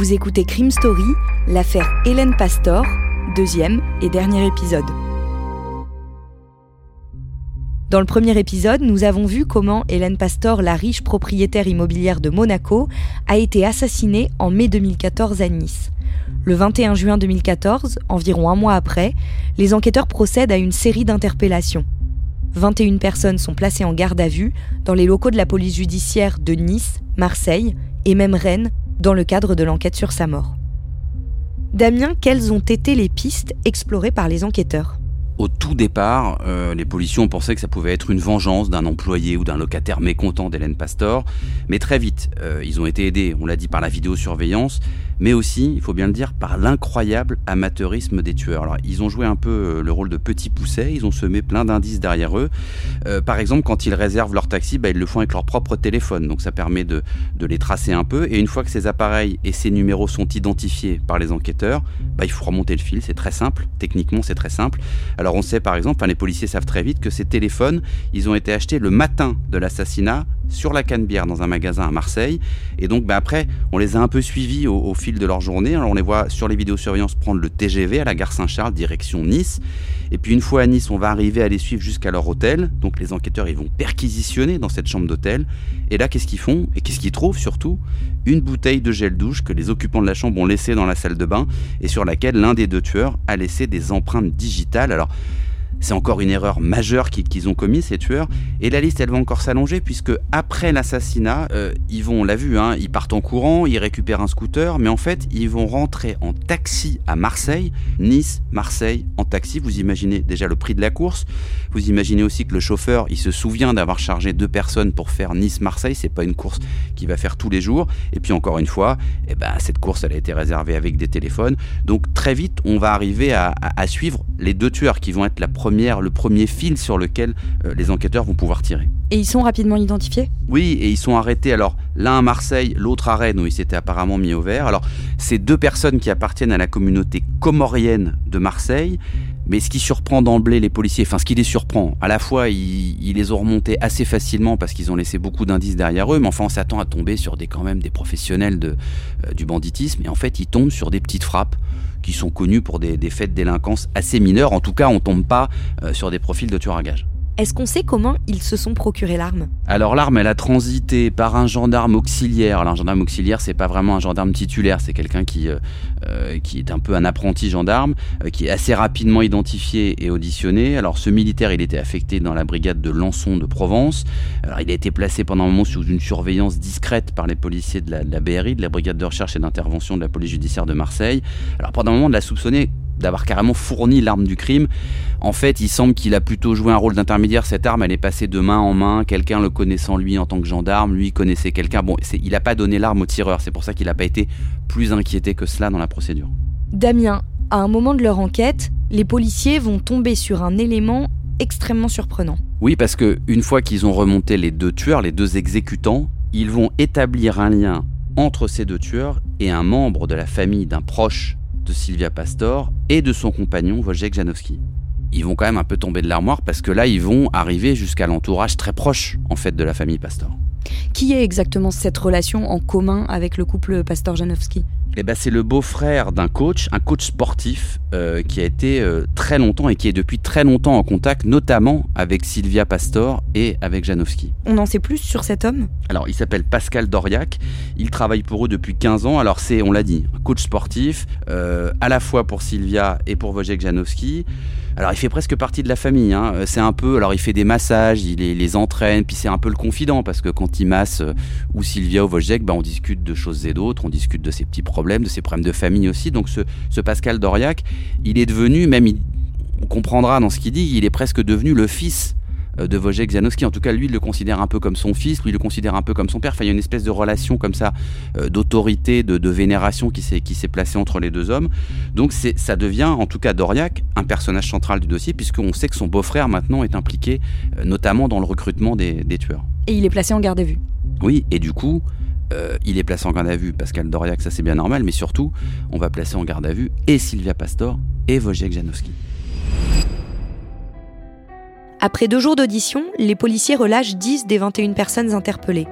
Vous écoutez Crime Story, l'affaire Hélène Pastor, deuxième et dernier épisode. Dans le premier épisode, nous avons vu comment Hélène Pastor, la riche propriétaire immobilière de Monaco, a été assassinée en mai 2014 à Nice. Le 21 juin 2014, environ un mois après, les enquêteurs procèdent à une série d'interpellations. 21 personnes sont placées en garde à vue dans les locaux de la police judiciaire de Nice, Marseille et même Rennes dans le cadre de l'enquête sur sa mort. Damien, quelles ont été les pistes explorées par les enquêteurs? Au tout départ, euh, les policiers ont pensé que ça pouvait être une vengeance d'un employé ou d'un locataire mécontent d'Hélène Pastor. Mais très vite, euh, ils ont été aidés, on l'a dit, par la vidéosurveillance, mais aussi, il faut bien le dire, par l'incroyable amateurisme des tueurs. Alors, ils ont joué un peu euh, le rôle de petits poussets, ils ont semé plein d'indices derrière eux. par exemple, quand ils réservent leur taxi, bah, ils le font avec leur propre téléphone, donc ça permet de, les tracer un peu. Et une fois que ces appareils et ces numéros sont identifiés par les enquêteurs, bah, il faut remonter le fil, c'est très simple, techniquement c'est très simple. Alors, on sait par exemple, les policiers savent très vite que ces téléphones, ils ont été achetés le matin de l'assassinat sur la Canebière dans un magasin à Marseille. Et donc bah, après, on les a un peu suivis au, fil de leur journée. Alors on les voit sur les vidéosurveillances prendre le TGV à la gare Saint-Charles, direction Nice. Et puis une fois à Nice, on va arriver à les suivre jusqu'à leur hôtel. Donc les enquêteurs, ils vont perquisitionner dans cette chambre d'hôtel. Et là, qu'est-ce qu'ils font? Et qu'est-ce qu'ils trouvent surtout? Une bouteille de gel douche que les occupants de la chambre ont laissée dans la salle de bain et sur laquelle l'un des deux tueurs a laissé des empreintes digitales. Alors c'est encore une erreur majeure qu'ils ont commis, ces tueurs. Et la liste, elle va encore s'allonger, puisque après l'assassinat, euh, ils vont, on l'a vu, hein, ils partent en courant, ils récupèrent un scooter, mais en fait, ils vont rentrer en taxi à Marseille, Nice, Marseille, en taxi. Vous imaginez déjà le prix de la course. Vous imaginez aussi que le chauffeur, il se souvient d'avoir chargé deux personnes pour faire Nice-Marseille. C'est pas une course qu'il va faire tous les jours. Et puis encore une fois, eh ben, cette course, elle a été réservée avec des téléphones. Donc très vite, on va arriver à, à suivre les deux tueurs qui vont être la première le premier fil sur lequel euh, les enquêteurs vont pouvoir tirer. Et ils sont rapidement identifiés? Oui, et ils sont arrêtés. Alors, l'un à Marseille, l'autre à Rennes, où ils s'étaient apparemment mis au vert. Alors, c'est deux personnes qui appartiennent à la communauté comorienne de Marseille. Mais ce qui surprend d'emblée les policiers, enfin ce qui les surprend, à la fois ils, les ont remontés assez facilement parce qu'ils ont laissé beaucoup d'indices derrière eux, mais enfin on s'attend à tomber sur des quand même des professionnels de, euh, du banditisme, et en fait ils tombent sur des petites frappes qui sont connus pour des, faits de délinquance assez mineurs. En tout cas, on tombe pas euh, sur des profils de tueurs à gages. Est-ce qu'on sait comment ils se sont procuré l'arme? Alors l'arme, elle a transité par un gendarme auxiliaire. Alors un gendarme auxiliaire, c'est pas vraiment un gendarme titulaire, c'est quelqu'un qui, euh, qui est un peu un apprenti gendarme, qui est assez rapidement identifié et auditionné. Alors ce militaire, il était affecté dans la brigade de Lançon de Provence. Alors il a été placé pendant un moment sous une surveillance discrète par les policiers de la, de la BRI, de la brigade de recherche et d'intervention de la police judiciaire de Marseille. Alors pendant un moment, on l'a soupçonné d'avoir carrément fourni l'arme du crime. En fait, il semble qu'il a plutôt joué un rôle d'intermédiaire. Cette arme, elle est passée de main en main. Quelqu'un le connaissant lui en tant que gendarme, lui connaissait quelqu'un. Bon, il n'a pas donné l'arme au tireur. C'est pour ça qu'il n'a pas été plus inquiété que cela dans la procédure. Damien, à un moment de leur enquête, les policiers vont tomber sur un élément extrêmement surprenant. Oui, parce que une fois qu'ils ont remonté les deux tueurs, les deux exécutants, ils vont établir un lien entre ces deux tueurs et un membre de la famille d'un proche de Sylvia Pastor et de son compagnon Wojciech Janowski. Ils vont quand même un peu tomber de l'armoire parce que là, ils vont arriver jusqu'à l'entourage très proche en fait de la famille Pastor. Qui est exactement cette relation en commun avec le couple Pastor-Janowski eh ben, c'est le beau-frère d'un coach, un coach sportif euh, qui a été euh, très longtemps et qui est depuis très longtemps en contact, notamment avec Sylvia Pastor et avec Janowski. On en sait plus sur cet homme? Alors, il s'appelle Pascal Doriac. Il travaille pour eux depuis 15 ans. Alors, c'est, on l'a dit, un coach sportif, euh, à la fois pour Sylvia et pour Wojciech Janowski. Alors il fait presque partie de la famille. Hein. Euh, c'est un peu, alors il fait des massages, il les, entraîne, puis c'est un peu le confident parce que quand il masse euh, ou Sylvia ou Wojciech, bah, on discute de choses et d'autres, on discute de ses petits problèmes, de ses problèmes de famille aussi. Donc ce, Pascal Doriac, il est devenu, même on comprendra dans ce qu'il dit, il est presque devenu le fils de Wojciech Janowski. En tout cas, lui, il le considère un peu comme son fils, lui, il le considère un peu comme son père. Enfin, il y a une espèce de relation comme ça, euh, d'autorité, de, vénération qui s'est, qui s'est placée entre les deux hommes. Donc, c'est, ça devient, en tout cas, Doriac, un personnage central du dossier, puisqu'on sait que son beau-frère, maintenant, est impliqué, euh, notamment dans le recrutement des, tueurs. Et il est placé en garde à vue. Oui, et du coup, il est placé en garde à vue, Pascal Doriac, ça c'est bien normal, mais surtout, on va placer en garde à vue et Sylvia Pastor et Wojciech Janowski. Après deux jours d'audition, les policiers relâchent 10 des 21 personnes interpellées.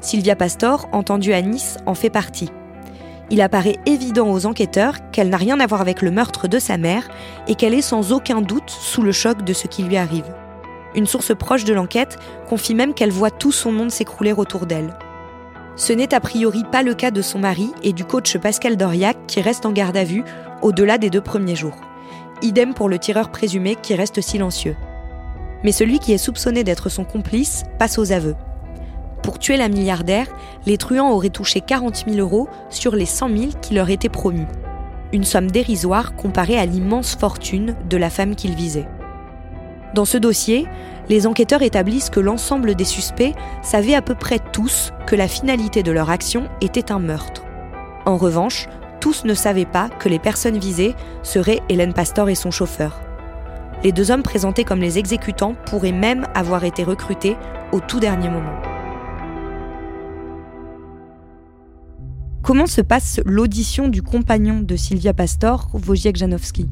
Sylvia Pastor, entendue à Nice, en fait partie. Il apparaît évident aux enquêteurs qu'elle n'a rien à voir avec le meurtre de sa mère et qu'elle est sans aucun doute sous le choc de ce qui lui arrive. Une source proche de l'enquête confie même qu'elle voit tout son monde s'écrouler autour d'elle. Ce n'est a priori pas le cas de son mari et du coach Pascal Doriac qui reste en garde à vue au-delà des deux premiers jours. Idem pour le tireur présumé qui reste silencieux mais celui qui est soupçonné d'être son complice passe aux aveux. Pour tuer la milliardaire, les truands auraient touché 40 000 euros sur les 100 000 qui leur étaient promis. Une somme dérisoire comparée à l'immense fortune de la femme qu'ils visaient. Dans ce dossier, les enquêteurs établissent que l'ensemble des suspects savaient à peu près tous que la finalité de leur action était un meurtre. En revanche, tous ne savaient pas que les personnes visées seraient Hélène Pastor et son chauffeur. Les deux hommes présentés comme les exécutants pourraient même avoir été recrutés au tout dernier moment. Comment se passe l'audition du compagnon de Sylvia Pastor, Wojciech Janowski?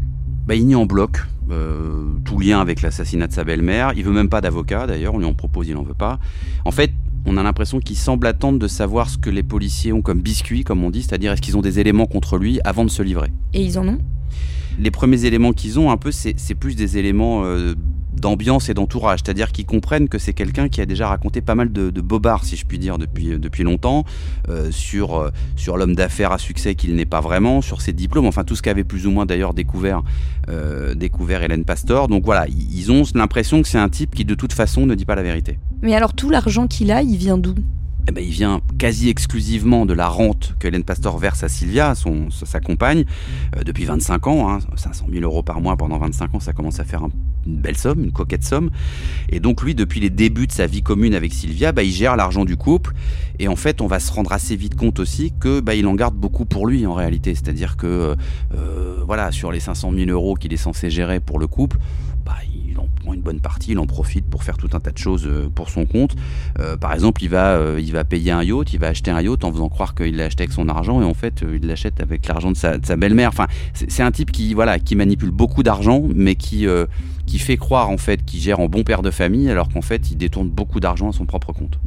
Bah, Il nie en bloc euh, tout lien avec l'assassinat de sa belle-mère. Il veut même pas d'avocat d'ailleurs, on lui en propose, il n'en veut pas. En fait, on a l'impression qu'il semble attendre de savoir ce que les policiers ont comme biscuit, comme on dit, c'est-à-dire est-ce qu'ils ont des éléments contre lui avant de se livrer. Et ils en ont? Les premiers éléments qu'ils ont, un peu, c'est plus des éléments euh, d'ambiance et d'entourage. C'est-à-dire qu'ils comprennent que c'est quelqu'un qui a déjà raconté pas mal de, bobards, si je puis dire, depuis, depuis longtemps, euh, sur, euh, sur l'homme d'affaires à succès qu'il n'est pas vraiment, sur ses diplômes, enfin tout ce qu'avait plus ou moins d'ailleurs découvert, découvert Hélène Pastor. Donc voilà, ils ont l'impression que c'est un type qui de toute façon ne dit pas la vérité. Mais alors tout l'argent qu'il a, il vient d'où? Eh ben, il vient quasi exclusivement de la rente que Hélène Pastor verse à Sylvia, son, sa compagne, euh, depuis 25 ans. Hein, 500 000 euros par mois pendant 25 ans, ça commence à faire une belle somme, une coquette somme. Et donc lui, depuis les débuts de sa vie commune avec Sylvia, bah, il gère l'argent du couple. Et en fait, on va se rendre assez vite compte aussi que bah, il en garde beaucoup pour lui en réalité. C'est-à-dire que euh, voilà, sur les 500 000 euros qu'il est censé gérer pour le couple, bah, il en prend une bonne partie, il en profite pour faire tout un tas de choses euh, pour son compte. Euh, par exemple, il va, euh, il va payer un yacht, il va acheter un yacht en faisant croire qu'il l'a acheté avec son argent et en fait, il l'achète avec l'argent de sa, belle-mère. Enfin, c'est un type qui, voilà, qui manipule beaucoup d'argent, mais qui, qui fait croire en fait qu'il gère en bon père de famille, alors qu'en fait, il détourne beaucoup d'argent à son propre compte.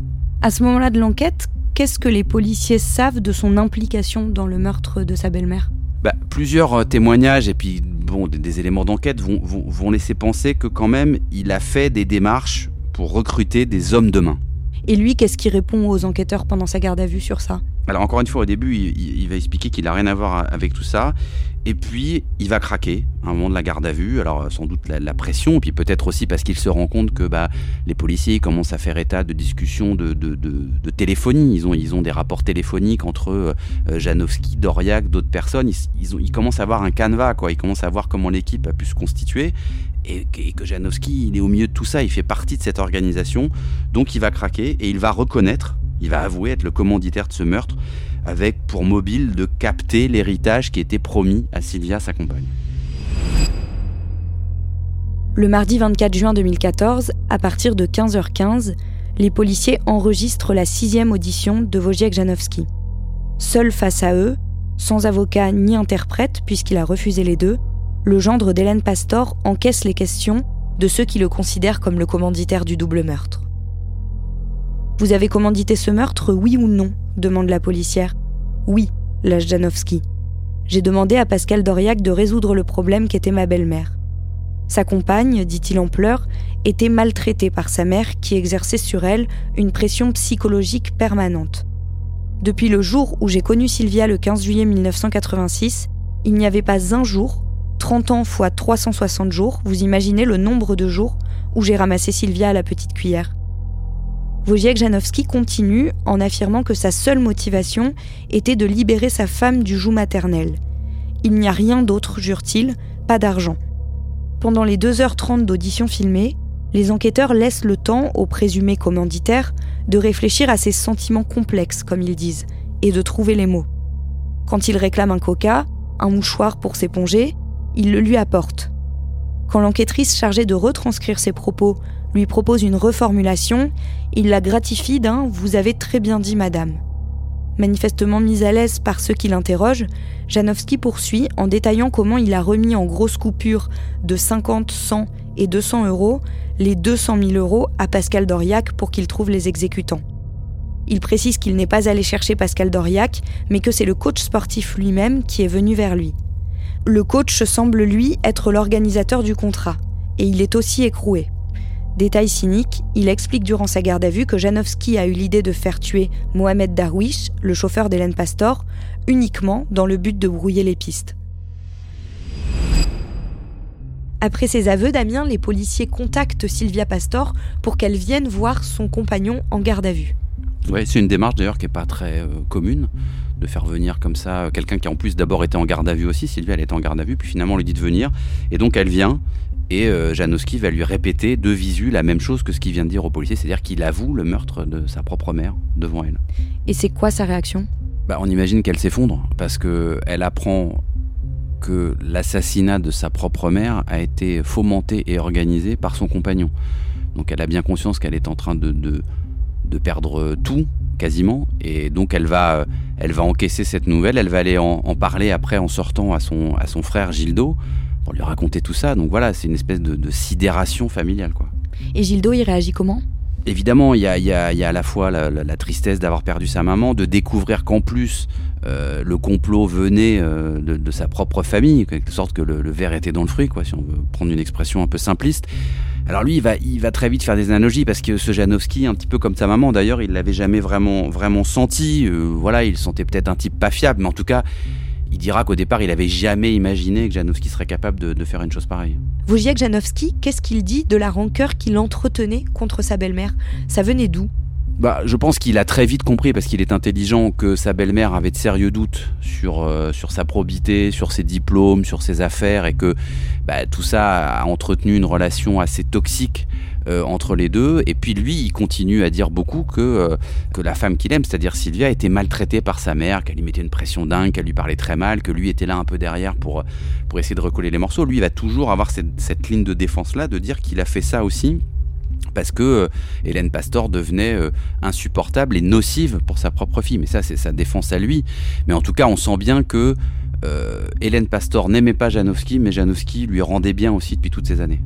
À ce moment-là de l'enquête, qu'est-ce que les policiers savent de son implication dans le meurtre de sa belle-mère? Bah, plusieurs témoignages et puis bon, des, éléments d'enquête vont, vont, laisser penser que quand même il a fait des démarches pour recruter des hommes de main. Et lui, qu'est-ce qu'il répond aux enquêteurs pendant sa garde à vue sur ça? Alors encore une fois, au début, il, va expliquer qu'il n'a rien à voir avec tout ça. Et puis, il va craquer à un moment de la garde à vue. Alors, sans doute la, pression, et puis peut-être aussi parce qu'il se rend compte que bah, les policiers commencent à faire état de discussions de, téléphonie. Ils ont, ils ont des rapports téléphoniques entre euh, Janowski, Doriac, d'autres personnes. Ils, ont, ils commencent à avoir un canevas, quoi. Ils commencent à voir comment l'équipe a pu se constituer. Et, et, que Janowski, il est au milieu de tout ça. Il fait partie de cette organisation. Donc, il va craquer et il va reconnaître, il va avouer être le commanditaire de ce meurtre avec pour mobile de capter l'héritage qui était promis à Sylvia, sa compagne. Le mardi 24 juin 2014, à partir de 15h15, les policiers enregistrent la sixième audition de Wojciech Janowski. Seul face à eux, sans avocat ni interprète puisqu'il a refusé les deux, le gendre d'Hélène Pastor encaisse les questions de ceux qui le considèrent comme le commanditaire du double meurtre. Vous avez commandité ce meurtre, oui ou non? Demande la policière. Oui, lâche Janowski. J'ai demandé à Pascal Doriac de résoudre le problème qu'était ma belle-mère. Sa compagne, dit-il en pleurs, était maltraitée par sa mère qui exerçait sur elle une pression psychologique permanente. Depuis le jour où j'ai connu Sylvia le 15 juillet 1986, il n'y avait pas un jour, 30 ans fois 360 jours, vous imaginez le nombre de jours où j'ai ramassé Sylvia à la petite cuillère. Wojciech Janowski continue en affirmant que sa seule motivation était de libérer sa femme du joug maternel. Il n'y a rien d'autre, jure-t-il, pas d'argent. Pendant les 2h30 d'audition filmée, Les enquêteurs laissent le temps au présumé commanditaire de réfléchir à ses sentiments complexes, comme ils disent, et de trouver les mots. Quand il réclame un coca, un mouchoir pour s'éponger, il le lui apporte. Quand l'enquêtrice chargée de retranscrire ses propos lui propose une reformulation, il la gratifie d'un Vous avez très bien dit, madame. Manifestement mis à l'aise par ceux qui l'interrogent, Janowski poursuit en détaillant comment il a remis en grosses coupures de 50, 100 et 200 euros les 200 000 euros à Pascal Doriac pour qu'il trouve les exécutants. Il précise qu'il n'est pas allé chercher Pascal Doriac, mais que c'est le coach sportif lui-même qui est venu vers lui. Le coach semble lui être l'organisateur du contrat, et il est aussi écroué. Détail cynique, il explique durant sa garde à vue que Janowski a eu l'idée de faire tuer Mohamed Darwish, le chauffeur d'Hélène Pastor, uniquement dans le but de brouiller les pistes. Après ses aveux, Damien, les policiers contactent Sylvia Pastor pour qu'elle vienne voir son compagnon en garde à vue. Ouais, c'est une démarche d'ailleurs qui n'est pas très euh, commune de faire venir comme ça euh, quelqu'un qui en plus d'abord était en garde à vue aussi. Sylvia elle était en garde à vue, puis finalement on lui dit de venir et donc elle vient et euh, Janowski va lui répéter de visu la même chose que ce qu'il vient de dire au policier, c'est-à-dire qu'il avoue le meurtre de sa propre mère devant elle. Et c'est quoi sa réaction? Bah, on imagine qu'elle s'effondre parce que elle apprend que l'assassinat de sa propre mère a été fomenté et organisé par son compagnon. Donc elle a bien conscience qu'elle est en train de, de, perdre tout, quasiment, et donc elle va, elle va encaisser cette nouvelle, elle va aller en, parler après en sortant à son, à son frère Gildo pour lui raconter tout ça. Donc voilà, c'est une espèce de, sidération familiale. quoi. Et Gildo, il réagit comment? Évidemment, il y a, y, y a, à la fois la, tristesse d'avoir perdu sa maman, de découvrir qu'en plus euh, le complot venait euh, de, sa propre famille, quelque sorte que le, verre était dans le fruit, quoi, si on veut prendre une expression un peu simpliste. Alors lui, il va, il va très vite faire des analogies parce que ce Janowski, un petit peu comme sa maman d'ailleurs, il l'avait jamais vraiment, vraiment senti. Euh, voilà, il sentait peut-être un type pas fiable, mais en tout cas, il dira qu'au départ, il avait jamais imaginé que Janowski serait capable de, faire une chose pareille. Wojciech Janowski, qu'est-ce qu'il dit de la rancœur qu'il entretenait contre sa belle-mère? Ça venait d'où? Bah, je pense qu'il a très vite compris, parce qu'il est intelligent, que sa belle-mère avait de sérieux doutes sur, euh, sur sa probité, sur ses diplômes, sur ses affaires, et que bah, tout ça a entretenu une relation assez toxique euh, entre les deux. Et puis lui, il continue à dire beaucoup que, euh, que la femme qu'il aime, c'est-à-dire Sylvia, était maltraitée par sa mère, qu'elle lui mettait une pression dingue, qu'elle lui parlait très mal, que lui était là un peu derrière pour, pour essayer de recoller les morceaux. Lui, il va toujours avoir cette, ligne de défense-là, de dire qu'il a fait ça aussi parce que euh, Hélène Pastor devenait insupportable et nocive pour sa propre fille. Mais ça, c'est sa défense à lui. Mais en tout cas, on sent bien que Hélène Pastor n'aimait pas Janowski, mais Janowski lui rendait bien aussi depuis toutes ces années.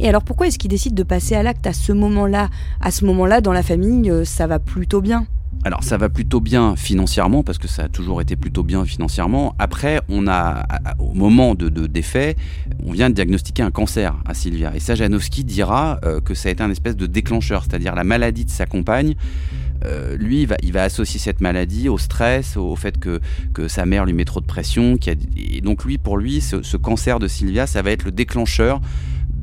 Et alors pourquoi est-ce qu'il décide de passer à l'acte à ce moment-là? À ce moment-là, dans la famille, euh, ça va plutôt bien alors ça va plutôt bien financièrement parce que ça a toujours été plutôt bien financièrement. Après, on a au moment de, des faits, on vient de diagnostiquer un cancer à Sylvia. Et ça, Janowski dira euh, que ça a été un espèce de déclencheur, c'est-à-dire la maladie de sa compagne. Euh, lui, il va, il va, associer cette maladie au stress, au, fait que, que, sa mère lui met trop de pression. et donc lui, pour lui, ce, ce cancer de Sylvia, ça va être le déclencheur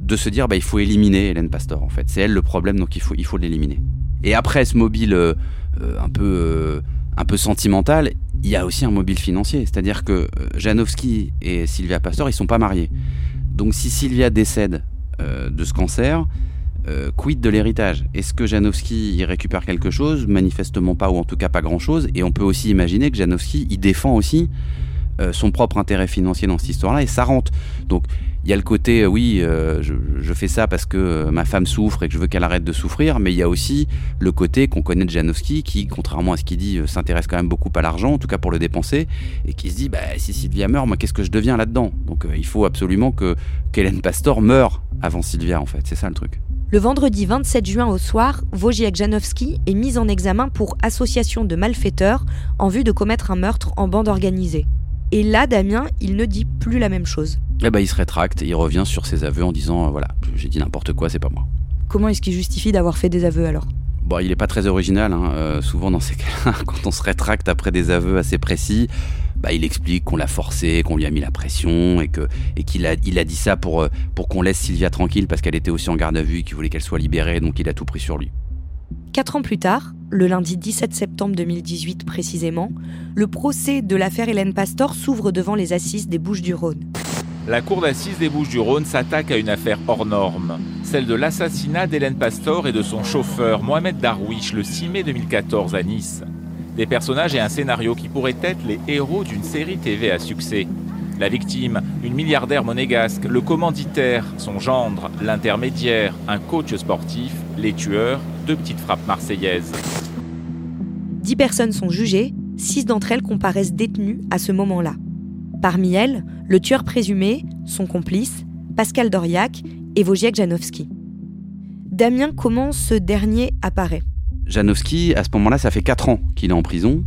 de se dire bah, il faut éliminer Hélène Pastor en fait. C'est elle le problème donc il faut, il faut l'éliminer. Et après ce mobile euh, euh, un, peu, euh, un peu sentimental, il y a aussi un mobile financier. C'est-à-dire que Janowski et Sylvia Pastor ils sont pas mariés. Donc si Sylvia décède de ce cancer, quid de l'héritage? Est-ce que Janowski y récupère quelque chose? Manifestement pas, ou en tout cas pas grand-chose. Et on peut aussi imaginer que Janowski y défend aussi son propre intérêt financier dans cette histoire-là et sa rente. Donc il y a le côté, euh, oui, euh, je, fais ça parce que euh, ma femme souffre et que je veux qu'elle arrête de souffrir, mais il y a aussi le côté qu'on connaît de Janowski, qui, contrairement à ce qu'il dit, s'intéresse quand même beaucoup à l'argent, en tout cas pour le dépenser, et qui se dit, bah, si Sylvia meurt, moi, qu'est-ce que je deviens là-dedans? Donc il faut absolument que qu'Hélène Pastor meure avant Sylvia, en fait, c'est ça le truc. Le vendredi 27 juin au soir, Wojciech Janowski est mis en examen pour association de malfaiteurs en vue de commettre un meurtre en bande organisée. Et là, Damien, il ne dit plus la même chose. Eh ben, il se rétracte et il revient sur ses aveux en disant euh, voilà, j'ai dit n'importe quoi, c'est pas moi. Comment est-ce qu'il justifie d'avoir fait des aveux alors? Bon, il n'est pas très original. Hein. Euh, souvent, dans ces cas-là, quand on se rétracte après des aveux assez précis, bah, il explique qu'on l'a forcé, qu'on lui a mis la pression et que et qu'il a, il a dit ça pour, euh, pour qu'on laisse Sylvia tranquille parce qu'elle était aussi en garde à vue et qu'il voulait qu'elle soit libérée, donc il a tout pris sur lui. Quatre ans plus tard, le lundi 17 septembre 2018 précisément, le procès de l'affaire Hélène Pastor s'ouvre devant les assises des Bouches-du-Rhône. La cour d'assises des Bouches-du-Rhône s'attaque à une affaire hors norme, celle de l'assassinat d'Hélène Pastor et de son chauffeur Mohamed Darwish le 6 mai 2014 à Nice. Des personnages et un scénario qui pourraient être les héros d'une série TV à succès. La victime, une milliardaire monégasque, le commanditaire, son gendre, l'intermédiaire, un coach sportif, les tueurs, deux petites frappes marseillaises. Dix personnes sont jugées, six d'entre elles comparaissent détenues à ce moment-là. Parmi elles, le tueur présumé, son complice, Pascal Doriac et Wojciech Janowski. Damien, comment ce dernier apparaît? Janowski, à ce moment-là, ça fait 4 ans qu'il est en prison.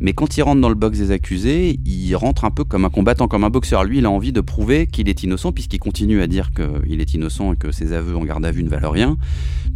Mais quand il rentre dans le box des accusés, il rentre un peu comme un combattant, comme un boxeur. Lui, il a envie de prouver qu'il est innocent, puisqu'il continue à dire qu'il est innocent et que ses aveux en garde à vue ne valent rien.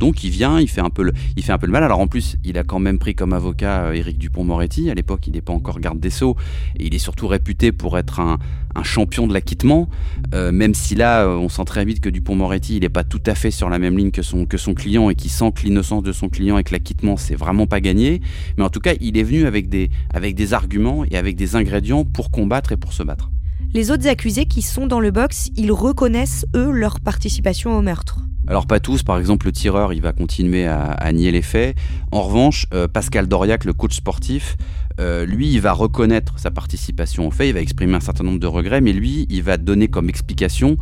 Donc il vient, il fait un peu le, il fait un peu le mal. Alors en plus, il a quand même pris comme avocat euh, Éric Dupont-Moretti. À l'époque, il n'est pas encore garde des Sceaux. Et il est surtout réputé pour être un, champion de l'acquittement. Euh, même si là, euh, on sent très vite que Dupont-Moretti, il n'est pas tout à fait sur la même ligne que son, que son client et qui sent que l'innocence de son client et que l'acquittement, c'est vraiment pas gagné. Mais en tout cas, il est venu avec des, avec des arguments et avec des ingrédients pour combattre et pour se battre. Les autres accusés qui sont dans le box, ils reconnaissent, eux, leur participation au meurtre. Alors pas tous, par exemple le tireur, il va continuer à, nier les faits. En revanche, euh, Pascal Doriac, le coach sportif, euh, lui, il va reconnaître sa participation au fait, il va exprimer un certain nombre de regrets, mais lui, il va donner comme explication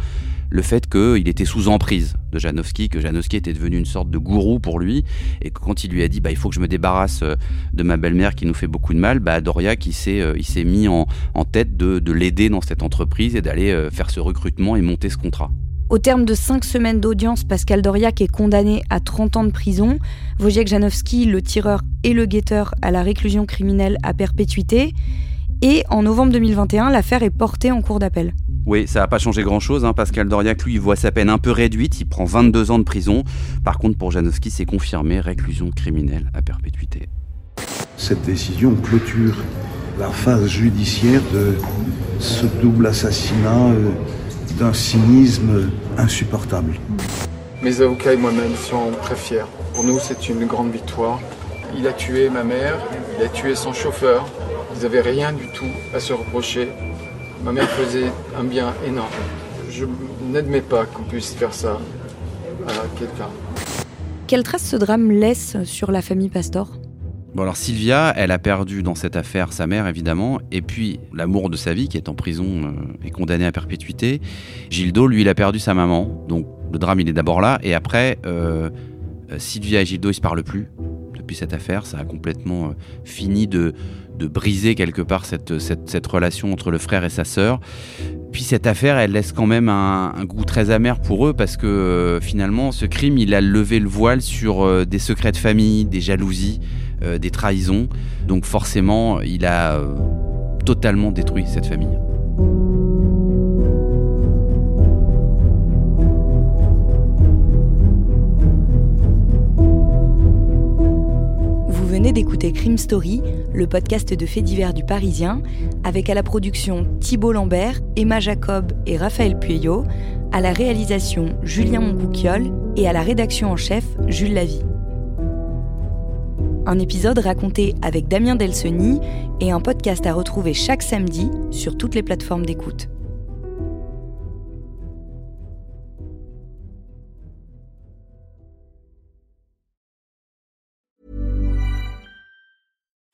le fait qu'il était sous emprise de Janowski, que Janowski était devenu une sorte de gourou pour lui, et que quand il lui a dit bah, il faut que je me débarrasse euh, de ma belle-mère qui nous fait beaucoup de mal, bah, Doriac il s'est, il s'est mis en, tête de, de l'aider dans cette entreprise et d'aller faire ce recrutement et monter ce contrat. Au terme de cinq semaines d'audience, Pascal Doriac est condamné à 30 ans de prison. Wojciech Janowski, le tireur et le guetteur, à la réclusion criminelle à perpétuité. Et en novembre 2021, l'affaire est portée en cour d'appel. Oui, ça n'a pas changé grand-chose. Hein. Pascal Doriac, lui, voit sa peine un peu réduite. Il prend 22 ans de prison. Par contre, pour Janowski, c'est confirmé, réclusion criminelle à perpétuité. Cette décision clôture la phase judiciaire de ce double assassinat. Euh, d'un cynisme insupportable. Mes avocats et moi-même sont très fiers. Pour nous, c'est une grande victoire. Il a tué ma mère, il a tué son chauffeur. Ils n'avaient rien du tout à se reprocher. Ma mère faisait un bien énorme. Je n'admets pas qu'on puisse faire ça à quelqu'un. Quelle trace ce drame laisse sur la famille Pastor? Bon alors Sylvia, elle a perdu dans cette affaire sa mère évidemment, et puis l'amour de sa vie qui est en prison euh, et condamné à perpétuité. Gildo, lui, il a perdu sa maman, donc le drame il est d'abord là, et après euh, euh, Sylvia et Gildo ils se parlent plus depuis cette affaire, ça a complètement fini de, de briser quelque part cette, relation entre le frère et sa sœur. Puis cette affaire, elle laisse quand même un, goût très amer pour eux parce que finalement, ce crime, il a levé le voile sur des secrets de famille, des jalousies. Euh, des trahisons. Donc forcément, il a euh, totalement détruit cette famille. D'écouter Crime Story, le podcast de faits divers du Parisien, avec à la production Thibault Lambert, Emma Jacob et Raphaël Pueyo, à la réalisation Julien Moncouquiole et à la rédaction en chef Jules Lavie un épisode raconté avec Damien Delseny et un podcast à retrouver chaque samedi sur toutes les plateformes d'écoute.